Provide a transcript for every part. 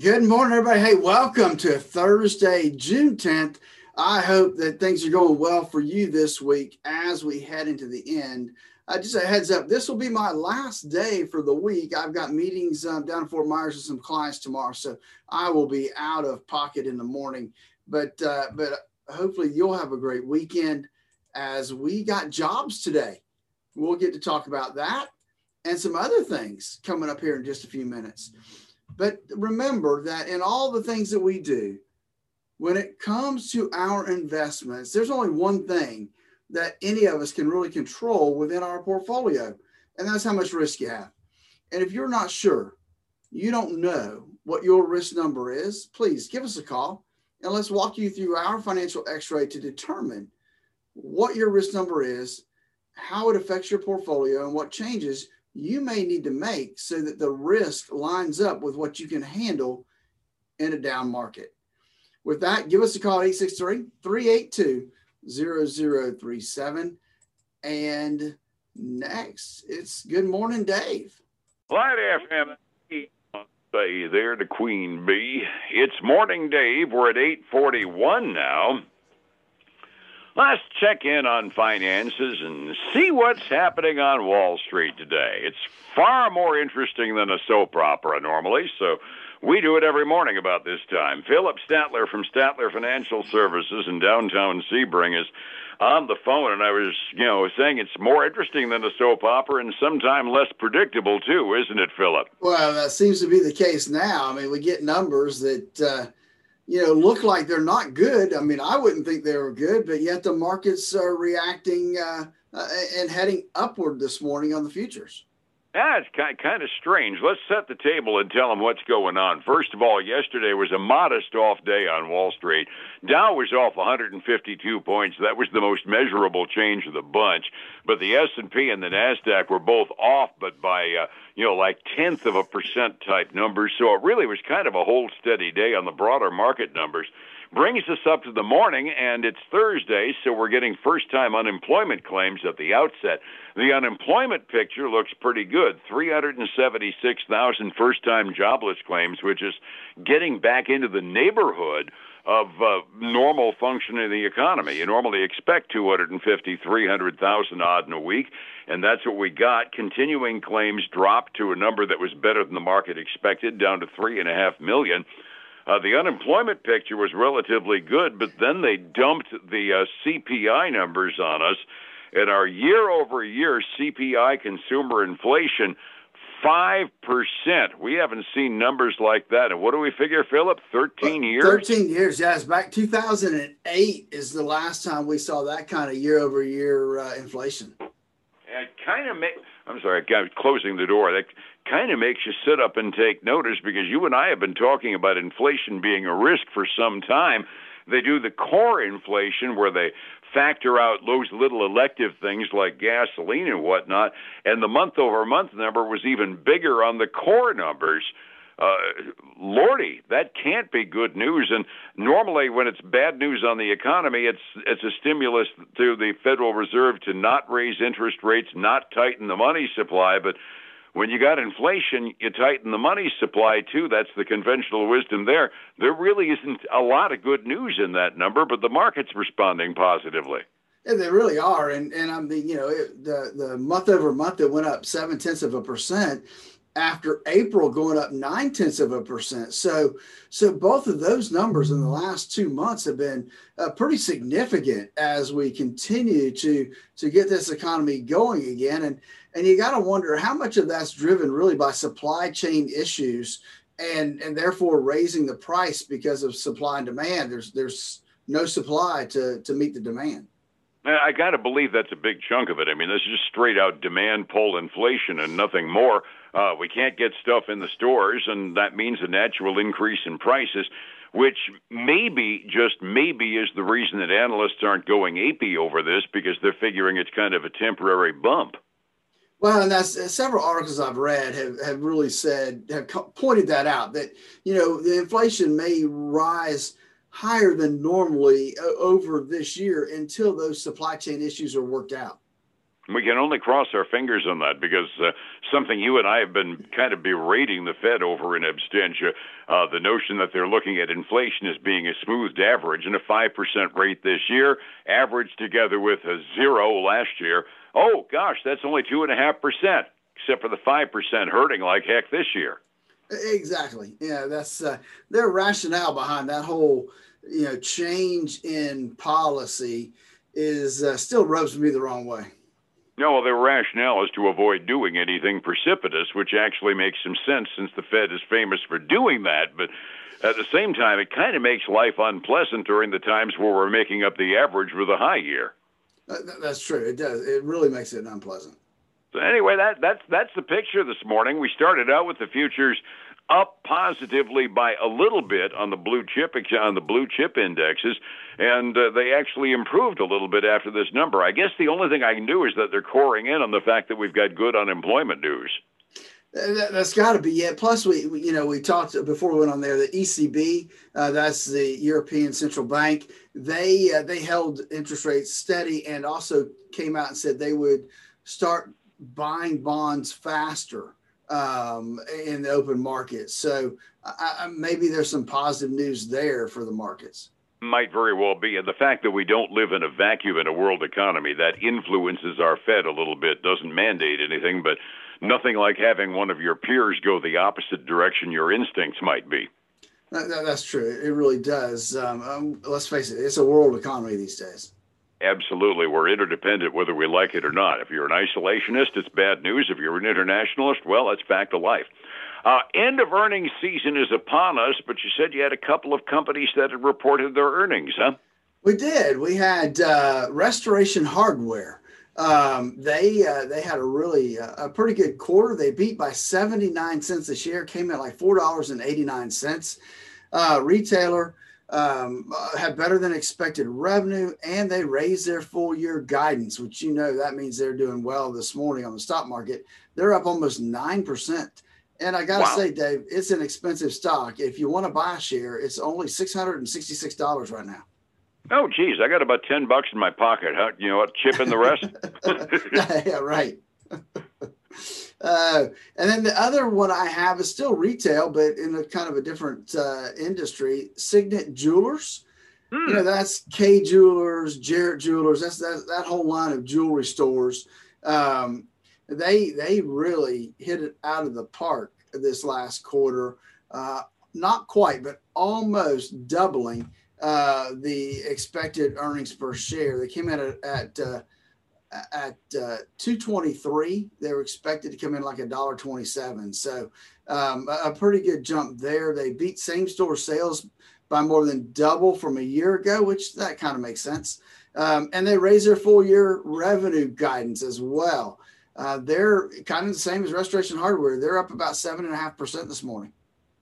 Good morning, everybody. Hey, welcome to Thursday, June 10th. I hope that things are going well for you this week as we head into the end. Uh, just a heads up, this will be my last day for the week. I've got meetings um, down in Fort Myers with some clients tomorrow, so I will be out of pocket in the morning. But uh, but hopefully you'll have a great weekend as we got jobs today. We'll get to talk about that and some other things coming up here in just a few minutes. But remember that in all the things that we do, when it comes to our investments, there's only one thing that any of us can really control within our portfolio, and that's how much risk you have. And if you're not sure, you don't know what your risk number is, please give us a call and let's walk you through our financial x ray to determine what your risk number is, how it affects your portfolio, and what changes you may need to make so that the risk lines up with what you can handle in a down market. With that, give us a call 863 382 0037. And next, it's Good Morning, Dave. Light FM. Say there to Queen Bee. It's morning, Dave. We're at 841 now. Let's check in on finances and see what's happening on Wall Street today. It's far more interesting than a soap opera normally, so we do it every morning about this time. Phillip Statler from Statler Financial Services in downtown Sebring is on the phone, and I was, you know, saying it's more interesting than a soap opera and sometimes less predictable too, isn't it, Phillip? Well, that seems to be the case now. I mean, we get numbers that. Uh, you know, look like they're not good. I mean, I wouldn't think they were good, but yet the markets are reacting uh, uh, and heading upward this morning on the futures. Kind kind of strange. Let's set the table and tell them what's going on. First of all, yesterday was a modest off day on Wall Street. Dow was off 152 points. That was the most measurable change of the bunch. But the S&P and the Nasdaq were both off, but by uh, you know like tenth of a percent type numbers. So it really was kind of a hold steady day on the broader market numbers brings us up to the morning, and it's Thursday, so we're getting first time unemployment claims at the outset. The unemployment picture looks pretty good 376,000 first time jobless claims, which is getting back into the neighborhood of uh, normal function of the economy. You normally expect 250, 300,000 odd in a week, and that's what we got. Continuing claims dropped to a number that was better than the market expected, down to three and a half million. Uh, the unemployment picture was relatively good, but then they dumped the uh, CPI numbers on us, and our year-over-year CPI consumer inflation. Five percent. We haven't seen numbers like that. And what do we figure, Phillip? Thirteen years. Thirteen years. Yes, back two thousand and eight is the last time we saw that kind of year-over-year uh, inflation. Kind of make. I'm sorry, I'm closing the door. That kind of makes you sit up and take notice because you and I have been talking about inflation being a risk for some time. They do the core inflation where they factor out those little elective things like gasoline and whatnot, and the month over month number was even bigger on the core numbers. Uh, Lordy, that can't be good news. And normally, when it's bad news on the economy, it's it's a stimulus to the Federal Reserve to not raise interest rates, not tighten the money supply. But when you got inflation, you tighten the money supply too. That's the conventional wisdom there. There really isn't a lot of good news in that number, but the market's responding positively. Yeah, they really are, and and I mean, you know it, the the month over month it went up seven tenths of a percent after April going up nine tenths of a percent. So, so both of those numbers in the last two months have been uh, pretty significant as we continue to to get this economy going again. And and you got to wonder how much of that's driven really by supply chain issues and and therefore raising the price because of supply and demand. There's there's no supply to to meet the demand. I got to believe that's a big chunk of it. I mean, this is just straight out demand pull inflation and nothing more. Uh, we can't get stuff in the stores, and that means a natural increase in prices, which maybe, just maybe, is the reason that analysts aren't going apey over this because they're figuring it's kind of a temporary bump. Well, and that's uh, several articles I've read have, have really said, have co- pointed that out that, you know, the inflation may rise higher than normally uh, over this year until those supply chain issues are worked out. We can only cross our fingers on that because uh, something you and I have been kind of berating the Fed over in absentia uh, the notion that they're looking at inflation as being a smoothed average and a 5% rate this year, averaged together with a zero last year. Oh, gosh, that's only 2.5%, except for the 5% hurting like heck this year. Exactly. Yeah, that's uh, their rationale behind that whole you know change in policy is uh, still rubs me the wrong way. No, well, their rationale is to avoid doing anything precipitous, which actually makes some sense since the Fed is famous for doing that. But at the same time, it kind of makes life unpleasant during the times where we're making up the average with a high year. That's true. It does. It really makes it unpleasant. So anyway, that that's that's the picture this morning. We started out with the futures up positively by a little bit on the blue chip on the blue chip indexes, and uh, they actually improved a little bit after this number. I guess the only thing I can do is that they're coring in on the fact that we've got good unemployment news. That, has got to be it. Plus, we, we, you know we talked before we went on there. The ECB, uh, that's the European Central Bank. They uh, they held interest rates steady and also came out and said they would start buying bonds faster um, in the open market. So I, maybe there's some positive news there for the markets. Might very well be. And the fact that we don't live in a vacuum in a world economy that influences our Fed a little bit, doesn't mandate anything, but nothing like having one of your peers go the opposite direction your instincts might be. That, that's true. It really does. Um, um, let's face it, it's a world economy these days. Absolutely. We're interdependent whether we like it or not. If you're an isolationist, it's bad news. If you're an internationalist, well, that's fact of life. Uh, end of earnings season is upon us, but you said you had a couple of companies that had reported their earnings, huh? We did. We had uh, Restoration Hardware. Um, they uh, they had a really uh, a pretty good quarter. They beat by 79 cents a share, came in like four dollars and 89 cents. Uh, retailer um, uh, had better than expected revenue and they raised their full year guidance, which you know that means they're doing well this morning on the stock market. They're up almost 9%. And I got to wow. say, Dave, it's an expensive stock. If you want to buy a share, it's only $666 right now. Oh, geez, I got about 10 bucks in my pocket. Huh? You know what? Chip in the rest? yeah, right. Uh, and then the other one I have is still retail, but in a kind of a different uh, industry. Signet Jewelers. Hmm. You know, that's Kay Jewelers, Jared Jewelers. That's that, that whole line of jewelry stores. Um, they they really hit it out of the park this last quarter. Uh, not quite, but almost doubling uh, the expected earnings per share. They came in at, at uh, at uh, 223 they were expected to come in like a dollar 27 so um, a, pretty good jump there. They beat same store sales by more than double from a year ago which that kind of makes sense. Um, and they raised their full year revenue guidance as well. Uh, they're kind of the same as restoration hardware. They're up about seven and a half percent this morning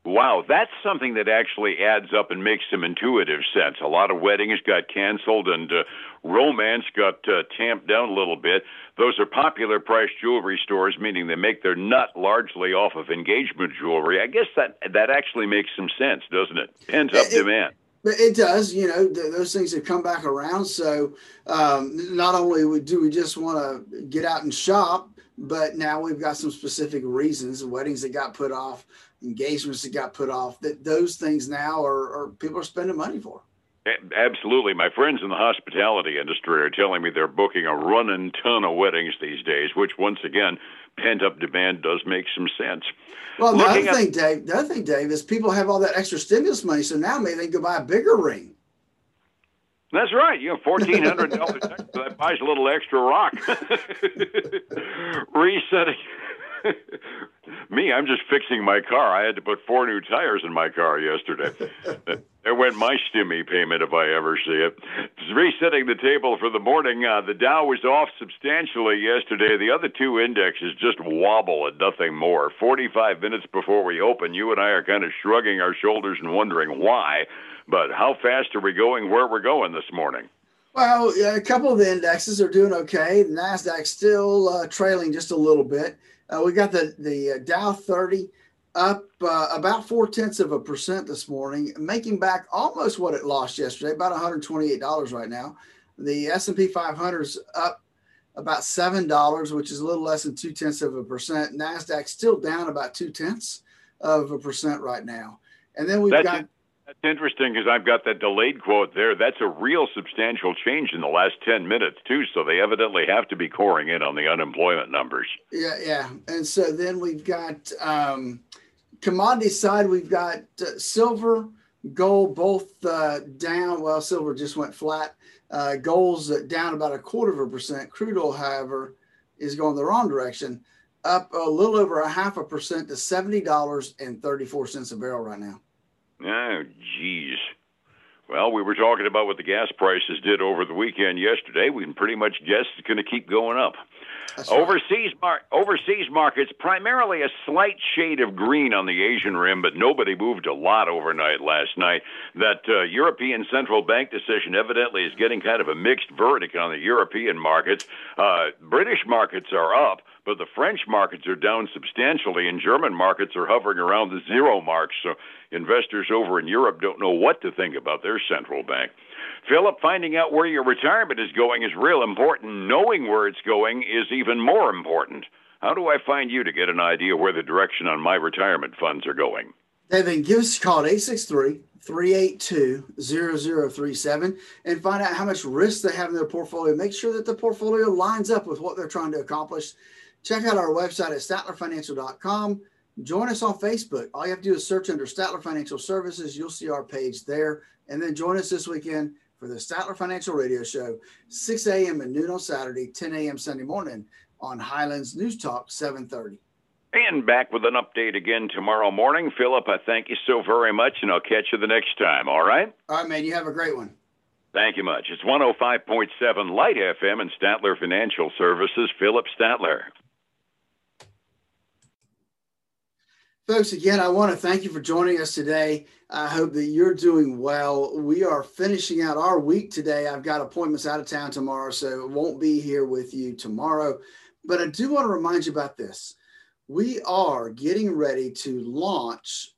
Wow, that's something that actually adds up and makes some intuitive sense. A lot of weddings got canceled and uh, romance got uh, tamped down a little bit. Those are popular price jewelry stores, meaning they make their nut largely off of engagement jewelry. I guess that that actually makes some sense, doesn't it? Pent up demand. It does, you know, th- those things have come back around. So um, not only do we just want to get out and shop, but now we've got some specific reasons weddings that got put off engagements that got put off that those things now are, are people are spending money for Absolutely. My friends in the hospitality industry are telling me they're booking a running ton of weddings these days, which once again, pent up demand does make some sense. Well, the Looking other thing, Dave, the other thing, Dave, is people have all that extra stimulus money, so now maybe they can go buy a bigger ring. That's right. You know, fourteen hundred dollars that buys a little extra rock. Resetting Me, I'm just fixing my car. I had to put four new tires in my car yesterday. there went my stimmy payment if I ever see it. Resetting the table for the morning. Uh, the Dow was off substantially yesterday. The other two indexes just wobble at nothing more. 45 minutes before we open, you and I are kind of shrugging our shoulders and wondering why. But how fast are we going where we're going this morning? Well, a couple of the indexes are doing okay. The Nasdaq still uh, trailing just a little bit. Uh, we got the the uh, Dow 30 up uh, about four tenths of a percent this morning, making back almost what it lost yesterday, about 128 dollars right now. The S&P 500 is up about seven dollars, which is a little less than two tenths of a percent. Nasdaq still down about two tenths of a percent right now. And then we've that's got. That's interesting because I've got that delayed quote there. That's a real substantial change in the last 10 minutes, too. So they evidently have to be coring in on the unemployment numbers. Yeah, yeah. And so then we've got um, commodity side, we've got uh, silver, gold, both uh, down. Well, silver just went flat. Uh, gold's down about a quarter of a percent. Crude oil, however, is going the wrong direction, up a little over a half a percent to seventy dollars and thirty four cents a barrel right now. Oh, geez. Well, we were talking about what the gas prices did over the weekend yesterday. We can pretty much guess it's going to keep going up. Overseas mar- overseas markets primarily a slight shade of green on the Asian rim, but nobody moved a lot overnight last night. That uh, European central bank decision evidently is getting kind of a mixed verdict on the European markets. Uh, British markets are up, but the French markets are down substantially, and German markets are hovering around the zero mark. So investors over in Europe don't know what to think about their central bank. Phillip, finding out where your retirement is going is real important. Knowing where it's going is even more important. How do I find you to get an idea where the direction on my retirement funds are going? Then give us a call at 863 382 0037 and find out how much risk they have in their portfolio. Make sure that the portfolio lines up with what they're trying to accomplish. Check out our website at statlerfinancial.com. Join us on Facebook. All you have to do is search under Statler Financial Services. You'll see our page there. And then join us this weekend for the Statler Financial Radio Show, 6 a.m. and noon on Saturday, 10 a.m. Sunday morning on Highlands News Talk 730. And back with an update again tomorrow morning. Phillip, I thank you so very much, and I'll catch you the next time, all right? All right, man. You have a great one. Thank you much. It's 105.7 Light FM and Statler Financial Services, Phillip Statler. Folks, again, I want to thank you for joining us today. I hope that you're doing well. We are finishing out our week today. I've got appointments out of town tomorrow, so it won't be here with you tomorrow. But I do want to remind you about this. We are getting ready to launch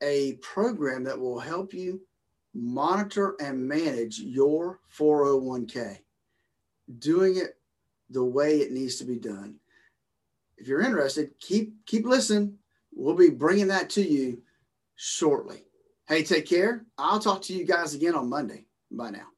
a program that will help you monitor and manage your 401k, doing it the way it needs to be done. If you're interested, keep keep listening We'll be bringing that to you shortly. Hey, take care. I'll talk to you guys again on Monday. Bye now.